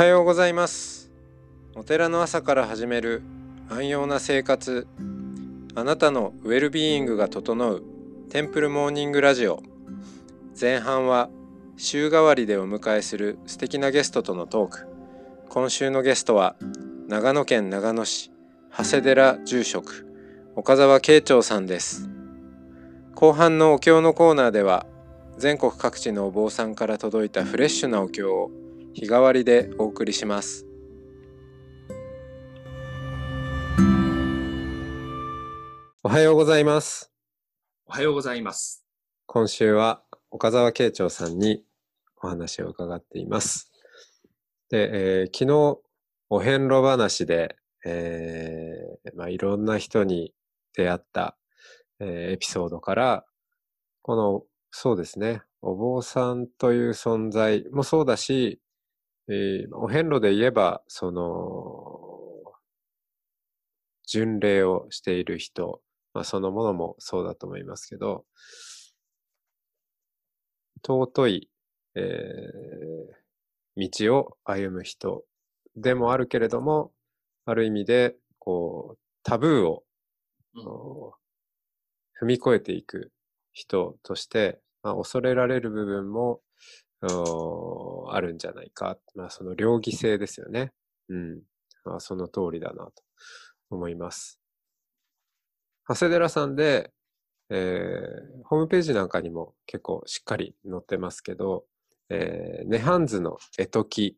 はようございます。お寺の朝から始める安養な生活。あなたのウェルビーイングが整うテンプルモーニングラジオ。前半は週替わりでお迎えする素敵なゲストとのトーク。今週のゲストは長野県長野市長谷寺住職岡澤慶長さんです。後半のお経のコーナーでは全国各地のお坊さんから届いたフレッシュなお経を日替わりでお送りします。おはようございます。おはようございます。今週は岡澤慶長さんにお話を伺っています。で、えー昨日お遍路話で、えーまあ、いろんな人に出会った、えーエピソードからこのそうですねお坊さんという存在もそうだし、えーお遍路で言えばその巡礼をしている人、まあ、そのものもそうだと思いますけど尊い、えー道を歩む人でもあるけれどもある意味でこうタブーをうん。踏み越えていく人として、まあ、恐れられる部分もあるんじゃないか、まあ、その両義性ですよね、うん。まあ、その通りだなと思います。長谷寺さんで、えーホームページなんかにも結構しっかり載ってますけど、えー、ネハンズの絵解き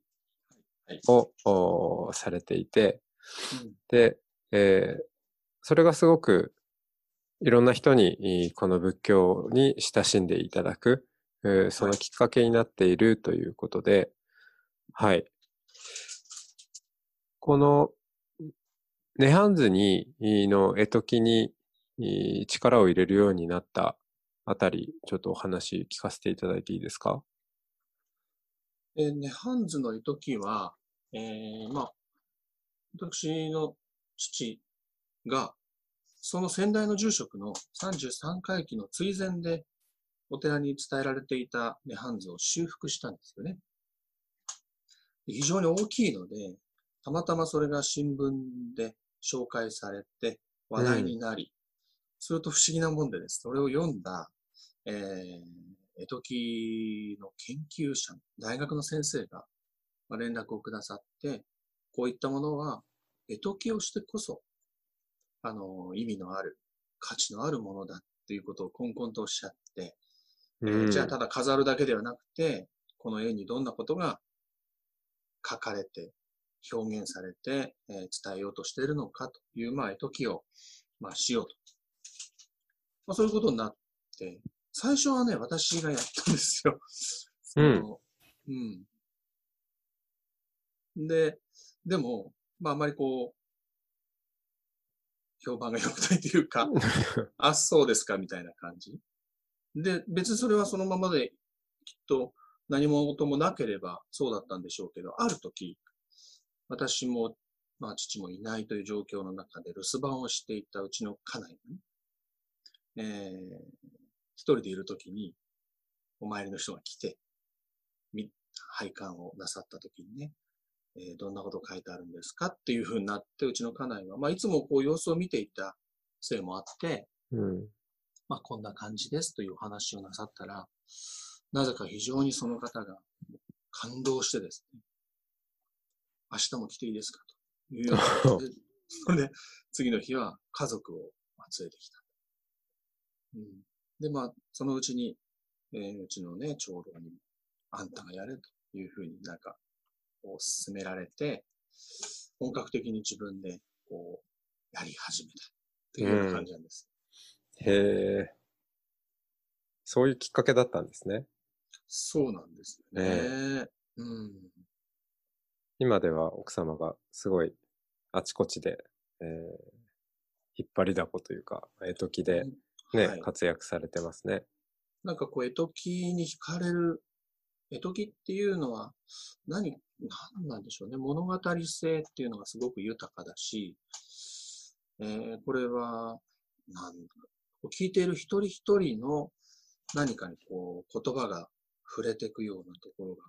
はいを、されていて、で、えーそれがすごくいろんな人にこの仏教に親しんでいただく、そのきっかけになっているということで、はい。このネハンズにいの絵解きにい力を入れるようになったあたり、ちょっとお話聞かせていただいていいですか？えーネハンズの絵解きは、えーまあ、私の父が、その先代の住職の33回忌の追善でお寺に伝えられていたネハンズを修復したんですよね。非常に大きいので、たまたまそれが新聞で紹介されて話題になり、すると不思議なもんでです。それを読んだ、えー絵解きの研究者、大学の先生が連絡をくださって、こういったものは絵解きをしてこそ、あの、意味のある、価値のあるものだっていうことをこんこんとおっしゃって、えーじゃあただ飾るだけではなくて、この絵にどんなことが書かれて、表現されて、えー伝えようとしているのかという、まあ、絵解きを、まあ、しようと。まあ、そういうことになって、最初はね、私がやったんですよ。そのうん。で、でも、まあ、あまりこう、評判が良くないというか、あ、そうですか、みたいな感じ。で、別にそれはそのままで、きっと何も事もなければそうだったんでしょうけど、ある時、私も、まあ、父もいないという状況の中で留守番をしていたうちの家内がね、えー一人でいるときに、お参りの人が来て、み拝観をなさったときにね、えーどんなこと書いてあるんですか？っていうふうになって、うちの家内は、まあ、いつもこう様子を見ていたせいもあって、うん。まあ、こんな感じですというお話をなさったら、なぜか非常にその方が感動してですね、明日も来ていいですかというような形で、そ れで次の日は家族をまあ連れてきた。うん、で、まあ、そのうちに、えーうちのね、長老にも、あんたがやれというふうになんか、こう勧められて、本格的に自分で、こう、やり始めたっていうような感じなんです。へえ。そういうきっかけだったんですね。そうなんですよね。うん。今では奥様がすごいあちこちで、えー引っ張りだこというか、絵解きでね、はい活躍されてますね。なんかこう、絵解きに惹かれる、絵解きっていうのは、何、何なんでしょうね。物語性っていうのがすごく豊かだし、えーこれは、なん聞いている一人一人の何かにこう、言葉が触れていくようなところが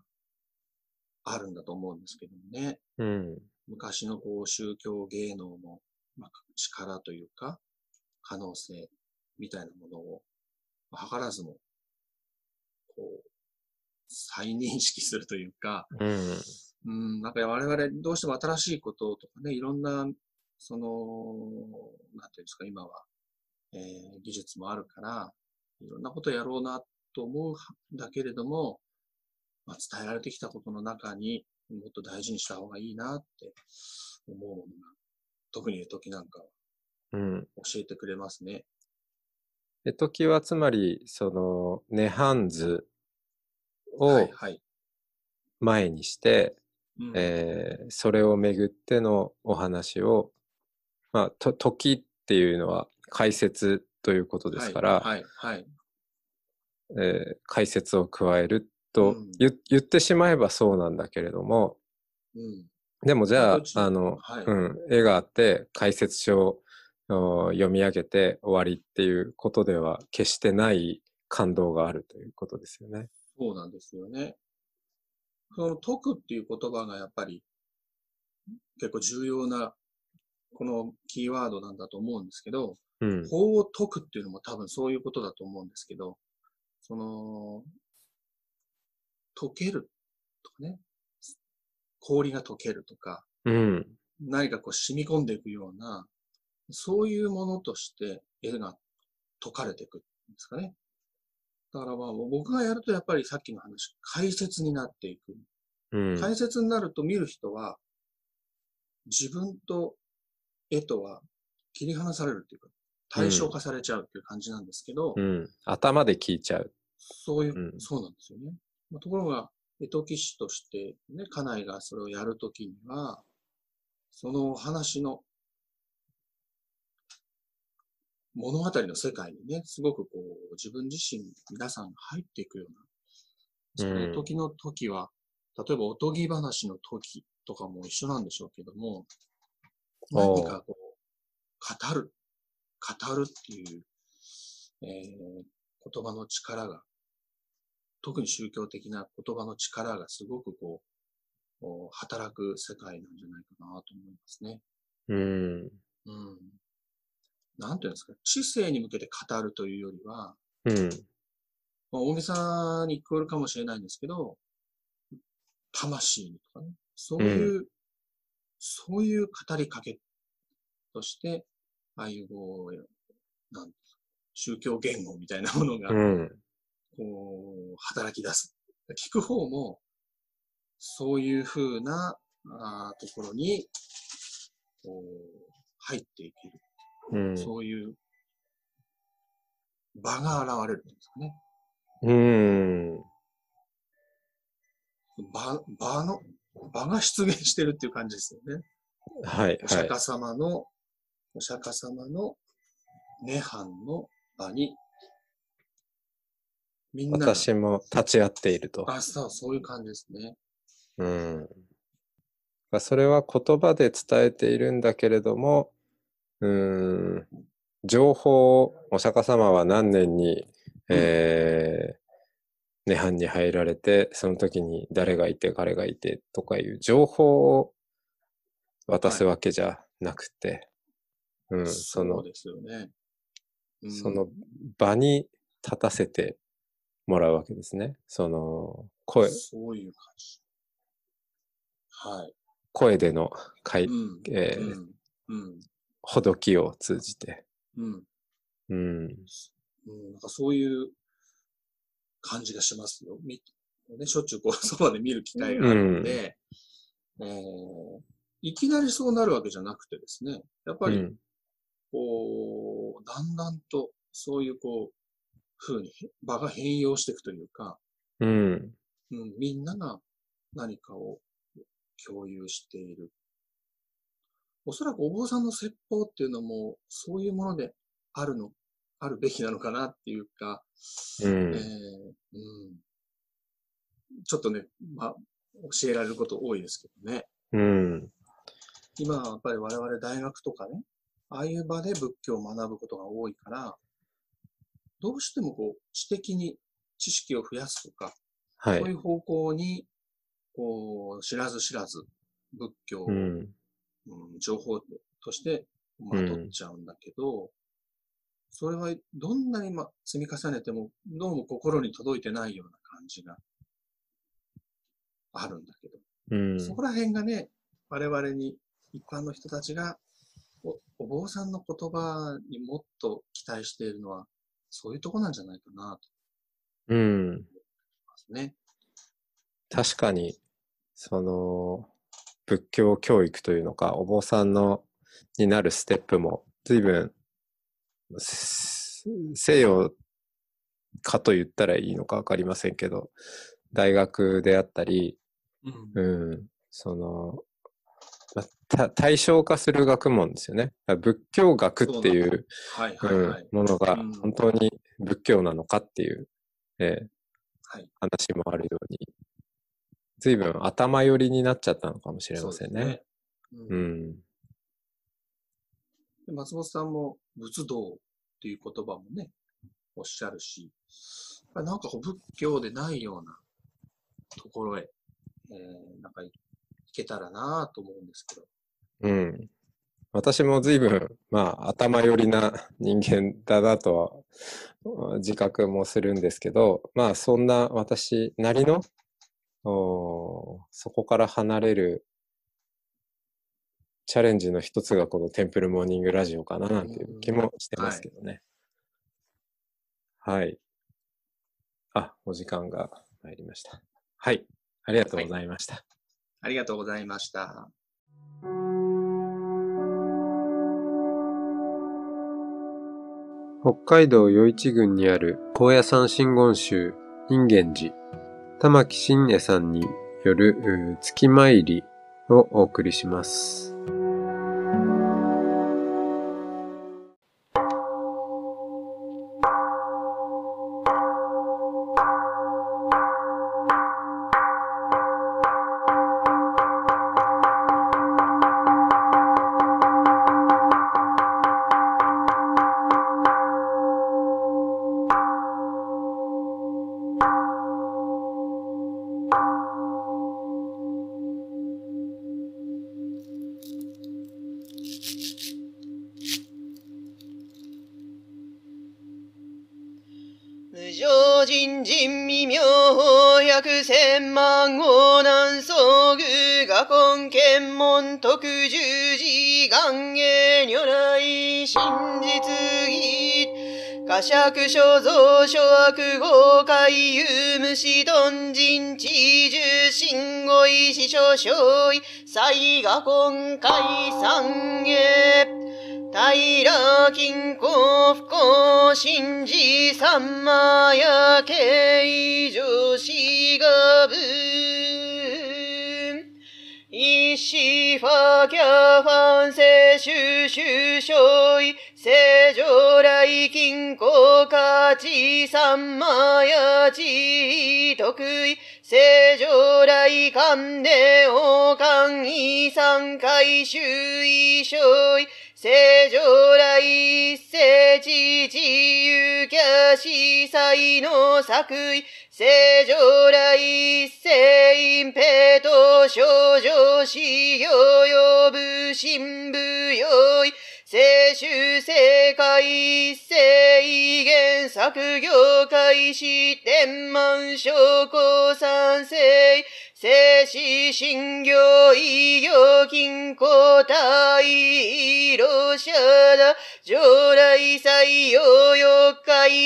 あるんだと思うんですけどもね。うん。昔のこう宗教芸能の、まあ、力というか、可能性みたいなものを、まあ図らずも、こう、再認識するというか、うん。うん、なんか我々どうしても新しいこととかね、いろんな、その、なんていうんですか、今は、えー技術もあるから、いろんなことやろうなと思うんだけれども、まあ、伝えられてきたことの中にもっと大事にした方がいいなって思うものが、特に時なんかはうん。教えてくれますね。絵解きはつまり、その、涅槃図をはい、はい。前にして、うんえーそれをめぐってのお話を、まあ、と、時っていうのは解説ということですから、はい、はい、はい。えー解説を加えるとうん言,、言ってしまえばそうなんだけれども、うん。でもじゃあまあの、はいうん、絵があって解説書をお読み上げて終わりっていうことでは決してない感動があるということですよね。そうなんですよね。その解くっていう言葉がやっぱり結構重要なこのキーワードなんだと思うんですけど、うん。法を解くっていうのも多分そういうことだと思うんですけど、その、解けるとかね、氷が溶けるとか、うん。何かこう染み込んでいくような、そういうものとして絵が解かれていくんですかね。だからまあ僕がやるとやっぱりさっきの話、解説になっていく。うん。解説になると見る人は、自分と絵とは切り離されるっていうか、対象化されちゃうっていう感じなんですけど、うん。頭で聞いちゃう。そういう、うんそうなんですよね。まあところが、絵解き師として、ね、家内がそれをやるときには、そのお話の物語の世界にね、すごくこう、自分自身、皆さんが入っていくような、そうんの時の時は、例えばおとぎ話の時とかも一緒なんでしょうけども、何かこう、語る、語るっていう、えー言葉の力が、特に宗教的な言葉の力がすごくこう、働く世界なんじゃないかなと思いますね。うん。うん。なんていうんですか、知性に向けて語るというよりは、うん。まあ、大げさに聞こえるかもしれないんですけど、魂にとかね、そういう、そういう語りかけとして、ああいうこう、なん宗教言語みたいなものが、うん。こう、働き出す。聞く方も、そういうふうなあーところに、こう、入っていける。うん。そういう場が現れるんですかね。うん。場、場の、場が出現してるっていう感じですよね。はい、はい。お釈迦様の、お釈迦様の涅槃の場に、みんなが、私も立ち会っていると。あ、そう、そういう感じですね。うん。まあそれは言葉で伝えているんだけれども、うーん、情報をお釈迦様は何年に、えー、涅槃に入られて、その時に誰がいて、彼がいてとかいう情報を渡すわけじゃなくて、うん、そのそう、ですよね。うんその場に立たせてもらうわけですね。その、声、そういう感じ。はい。声での会、うん。えーうん。うん。ほどきを通じて。うん。うん。うん。なんかそういう感じがしますよ。みね、しょっちゅうこう、そばで見る機会があるので、えーいきなりそうなるわけじゃなくてですね、やっぱり、うん。こう、だんだんと、そういうこう、風に場が変容していくというか、うん。うん、みんなが何かを共有している。おそらくお坊さんの説法っていうのも、そういうものであるの、あるべきなのかなっていうか、うんえーうん、ちょっとね、まあ、教えられること多いですけどね。うん。今はやっぱり我々大学とかね、ああいう場で仏教を学ぶことが多いから、どうしてもこう、知的に知識を増やすとか、はい。そういう方向にこう、知らず知らず仏教を、うん。うん情報としてまとっちゃうんだけど、それはどんなにま積み重ねても、どうも心に届いてないような感じがあるんだけど、うん。そこら辺がね、我々に、一般の人たちがお、お坊さんの言葉にもっと期待しているのは、そういうとこなんじゃないかなとうん。ね。確かに、その、仏教教育というのか、お坊さんの、になるステップも、随分、す西洋かと言ったらいいのかわかりませんけど、大学であったり、うん。うん、その、対象化する学問ですよね。仏教学っていう、ものがうん。本当に仏教なのかっていう、えーはい。話もあるように、随分頭寄りになっちゃったのかもしれませんね。松本さんも仏道っていう言葉もね、おっしゃるし、なんかこう仏教でないようなところへ、えー、なんか行けたらなと思うんですけど。うん。私も随分、まあ、頭寄りな人間だなとは自覚もするんですけど、まあ、そんな私なりの、そこから離れるチャレンジの一つがこのテンプルモーニングラジオかななんていう気もしてますけどね。はい。あ、お時間が参りました。はい。ありがとうございました。ありがとうございました。北海道余市郡にある高野山真言宗隠源寺玉木真恵さんによる月参りをお送りします。人人未妙法百千万号南宋具画根検問特十字願下如来真実義呵釈所蔵諸悪豪快有無視頓人知重心語意師書小意才画根解散へ平金庫不幸信じ三魔や慶女子がぶ。一子ファキャファンセシュシュショイ正常来金庫価値三魔や地得意。正常来観で王冠位三回周囲小意正常来聖地自由キャ司祭の作為。正常来聖隠ペト少女死業呼ぶ新部用意。聖主世界聖言作業開始天満証拠賛成聖子信行医療金庫大色者だ上来祭用四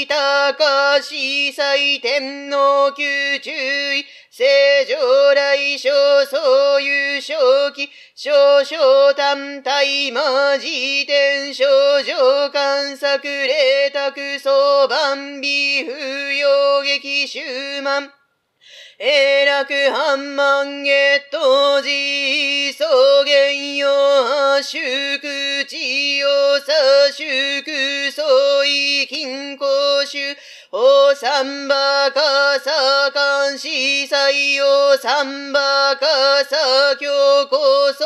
日高司祭天皇宮注意正常来小そういう正気少々単体魔辞典少女観作霊卓相番美不要劇終満えらくはん半万へとじ、そげんよ、あしゅくちよ、さしゅく、そいき、金庫しゅ、お、さんばかさかんしさいよ、さんばかさきょうこそ、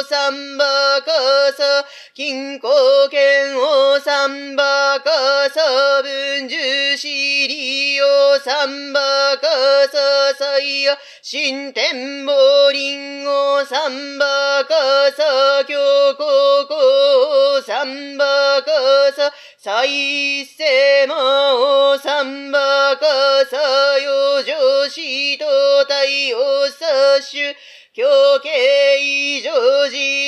お、さんばかさ、金庫剣を三馬かさ分樹子利用三馬かさ祭や新天宝林を三馬かさ京高校三馬かさ再生魔を三馬かさ養生死と体を殺種狂気常時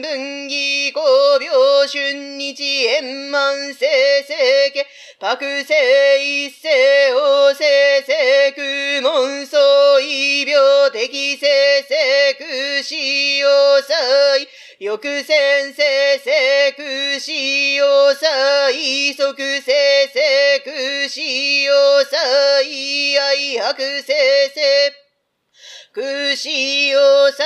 高千分義公病春日円満成世家白世一世王世世空門相異病適正世空死要塞翼先生世空死要塞即生世空死要塞愛白生世空死要塞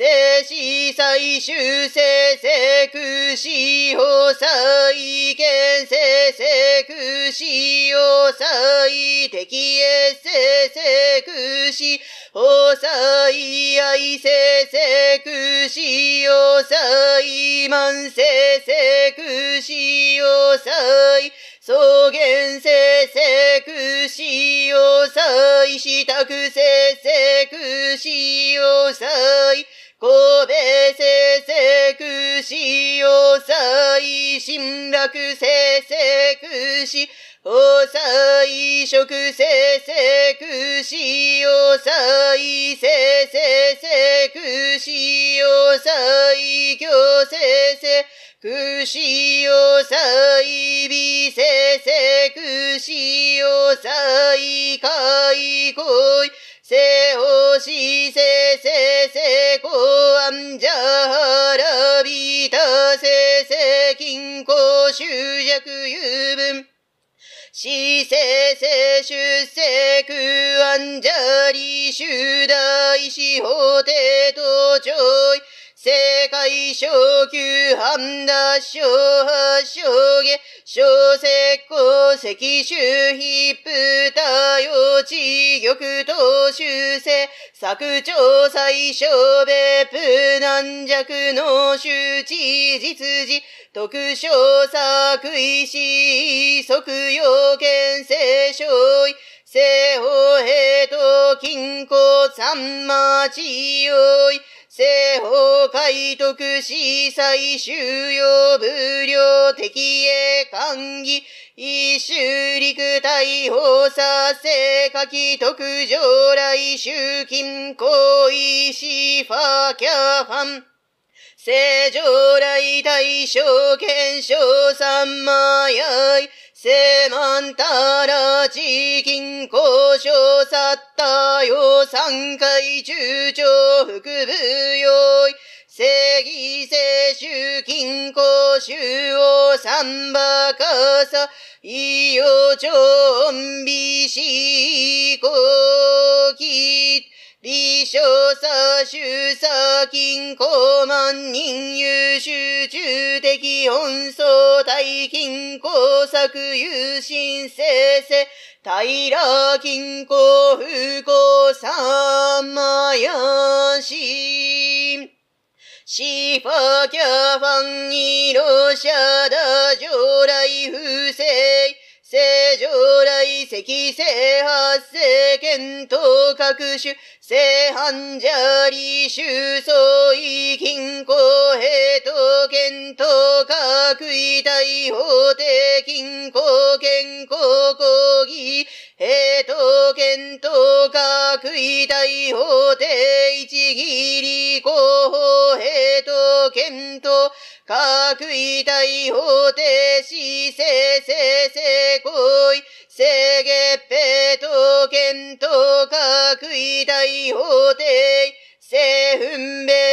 生死最終生世空死法再現生世空死要塞適栄生世空死法再愛生世空死要塞万生世空死要塞草原生世空死要塞支度生世空死要塞神戸せせくしよさい新楽せせくしおさい食せせくしおさいせせせくしおさいきょせせくしおさいびせせくしおさいかいこいせほしせせせこあんじゃはらびたせせきんこしゅうじゃくゆうぶん。しせせしゅせくあんじゃりしゅだいしほてとちょい。世界昇級判断小破小下小石膏石州ヒプ多用地玉等修正作長最小別府軟弱の周知実時特賞作為し即要件聖書西方平と金庫三町用意。西方海徳司祭収容無料敵へ歓議一周陸大法査世下記特上来集金行為シファキャファン。正常来大将検証三枚愛聖満たら地金交渉さったよ。三回中長副部用意正義聖主金庫修を三馬かさ。医療長音美子公儀理想さ主査金庫万人優秀。中的本相大金庫作優心生成。平金庫不幸三やしシファキャファンイロシャダ上来不正。正常来積正発生。検討各種。正反者理収総意金庫平等。検討各位大法定金庫健康講義平等検討各位大法定一義理広報平等検討各位大法定死生生生行為制月平等検討各位大法定生分米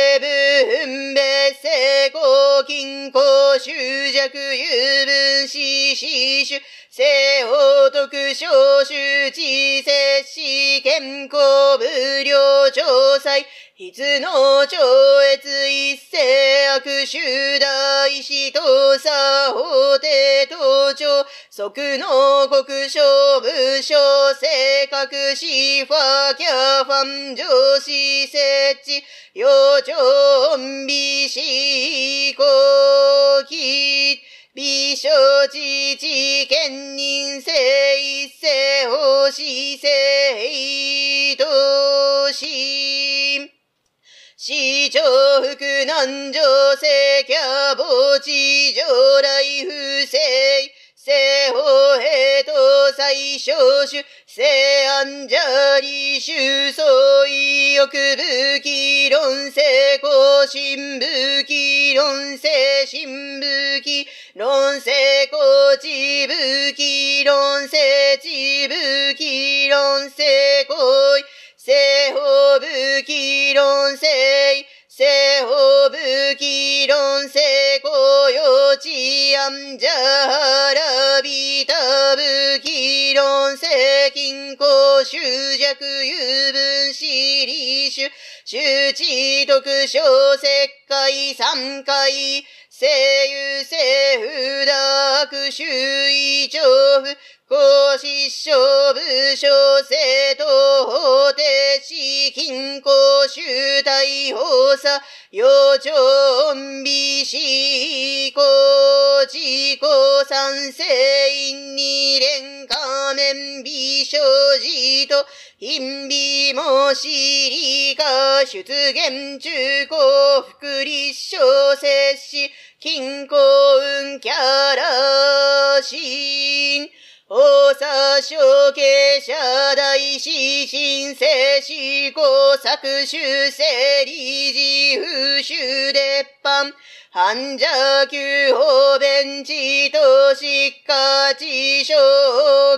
執着有分子死種正法特小周知接し健康無料調査筆の超越一世悪臭大師と作法廷登頂、即の国書武将正確しファキャファン上司設置、幼鳥美子公記、美少知知兼任性一世法師聖都市。市長福南城世キャ墓地上来不正、正法平等最小種、聖安者理修相違欲武器論聖公新武器論聖新武器論聖公地武器論聖地武器論聖行為聖法武器論聖聖法武器論聖公用治安者金庫執弱有分子理主周知読書石灰三回聖油聖不濁周囲上部公失勝部小生徒法定死金庫集大法査幼鳥美死公自公三世院二連仮面美少児と陰美もしりか出現中高福利小摂氏金庫運キャラ心大佐小慶社大師新生思考作修正理事風習列藩患者級法弁地と疾患地小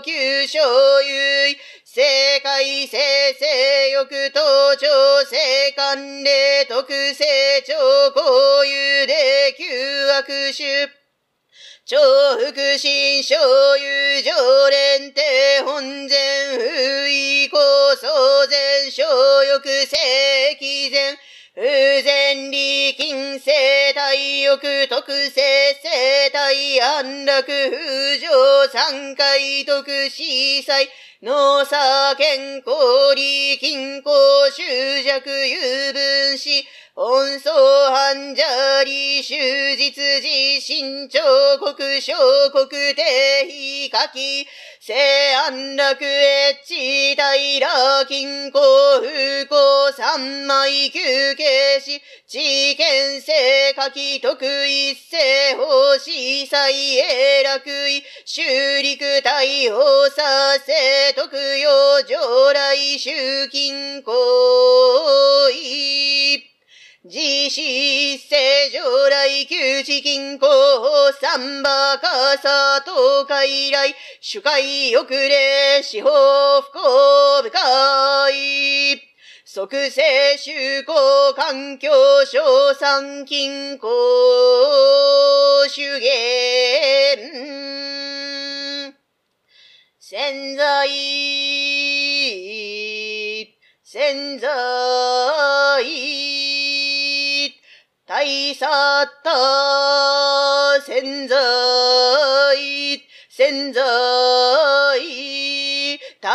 級所有世界生成欲登場性関連特性超交友で旧悪出超福心所有常連帝本前不意構想前小欲正規前不全利金生体欲特性生体安楽不上三回特司祭農作健康利金庫執着有分子温相患者理終実自身彫刻小国定非書き。聖安楽越地平金庫風光三枚休憩し知見性書き特一世法司祭永楽位修陸大法査生特用上来集金行為自死世上来旧地金庫三馬かさと海来主会遅れ司法不幸深い即世修行環境小三金庫主言潜在潜在大さった潜在潜在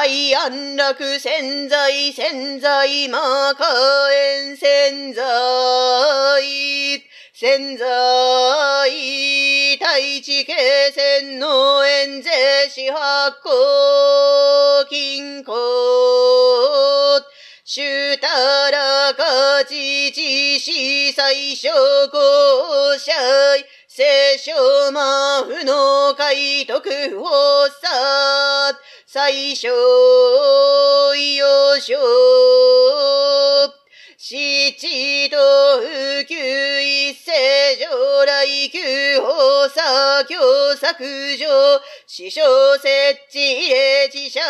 大安楽潜在潜在魔火炎潜在潜在大地形線の円税四発行金庫シュタラカチチシ最小公社聖書魔不の海徳法さ最小幼少七と普及一世上来旧法査教作上師匠設置霊知者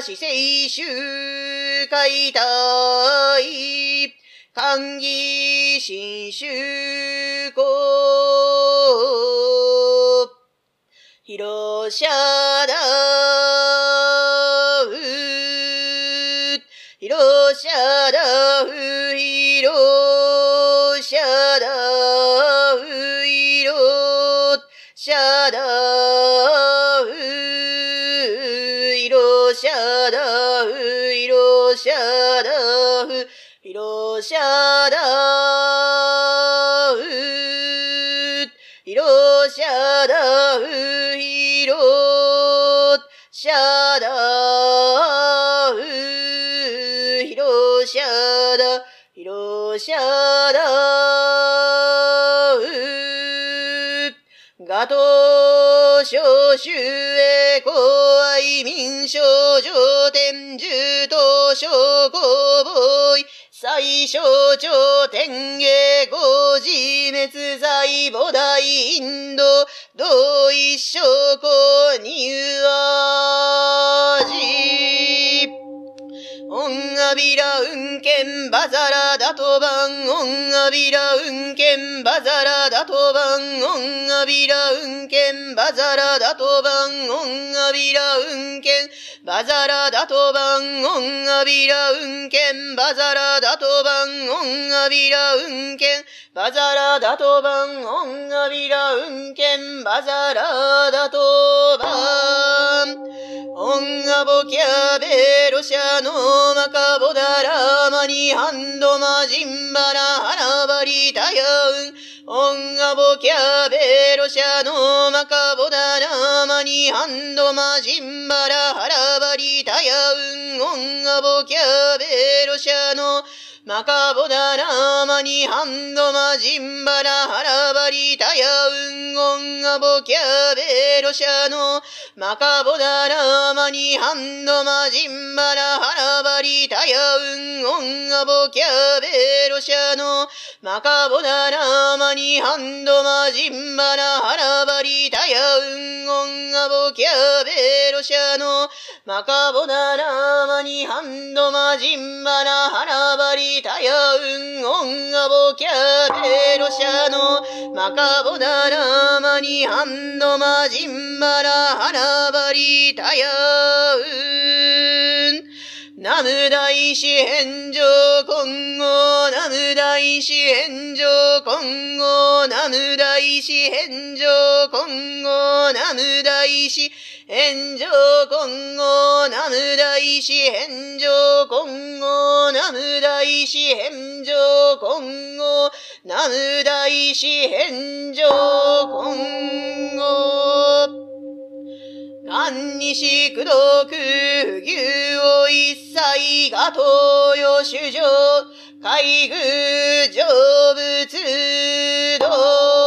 死生集会体歓義新宗公広社だ少州へ公愛民少女天獣と小公母最小頂天下五自滅罪菩提インド。同一証拠にあじオンアビラ運剣バザラダトバンオンアビラ運剣バザラダだとばんおんがびらうんけんばざらだとばんおんがびらうんけん。ばざらだとばんおんがびらうんけんばざらだとばんおんがびらうんけん。ばざらだとばんおんがびらうんけんばざらだとばんおんがぼきゃべろしゃのまかぼだらまにハンドマジンバラはらばりたやうん。オンガボキャベロシャノマカボダラマニハンドマジンバラハラバリタヤウンオンガボキャベロシャノママカボダラーマニハンドマジンバラハラバリタヤウンオンアボキャベロシャノマカボダラーマニハンドマジンバラハラバリタヤウンオンアボキャベロシャノマカボダラーマニハンドマジンバラハラバリタヤウンオンアボキャベロシャノマカボダラーマニハンドマジンバラハラバリタヤウンオンアボキャベロシャノマカボダラマニハンドマジンバラハラバリタヤウンナム大師返上今後ナム大師返上今後ナム大師返上今後ナム大師返上今後ナム大師返上今後ナム大師返上今後ナム大師返上今後。漢西苦毒牛を一切が東洋主上海宮成仏道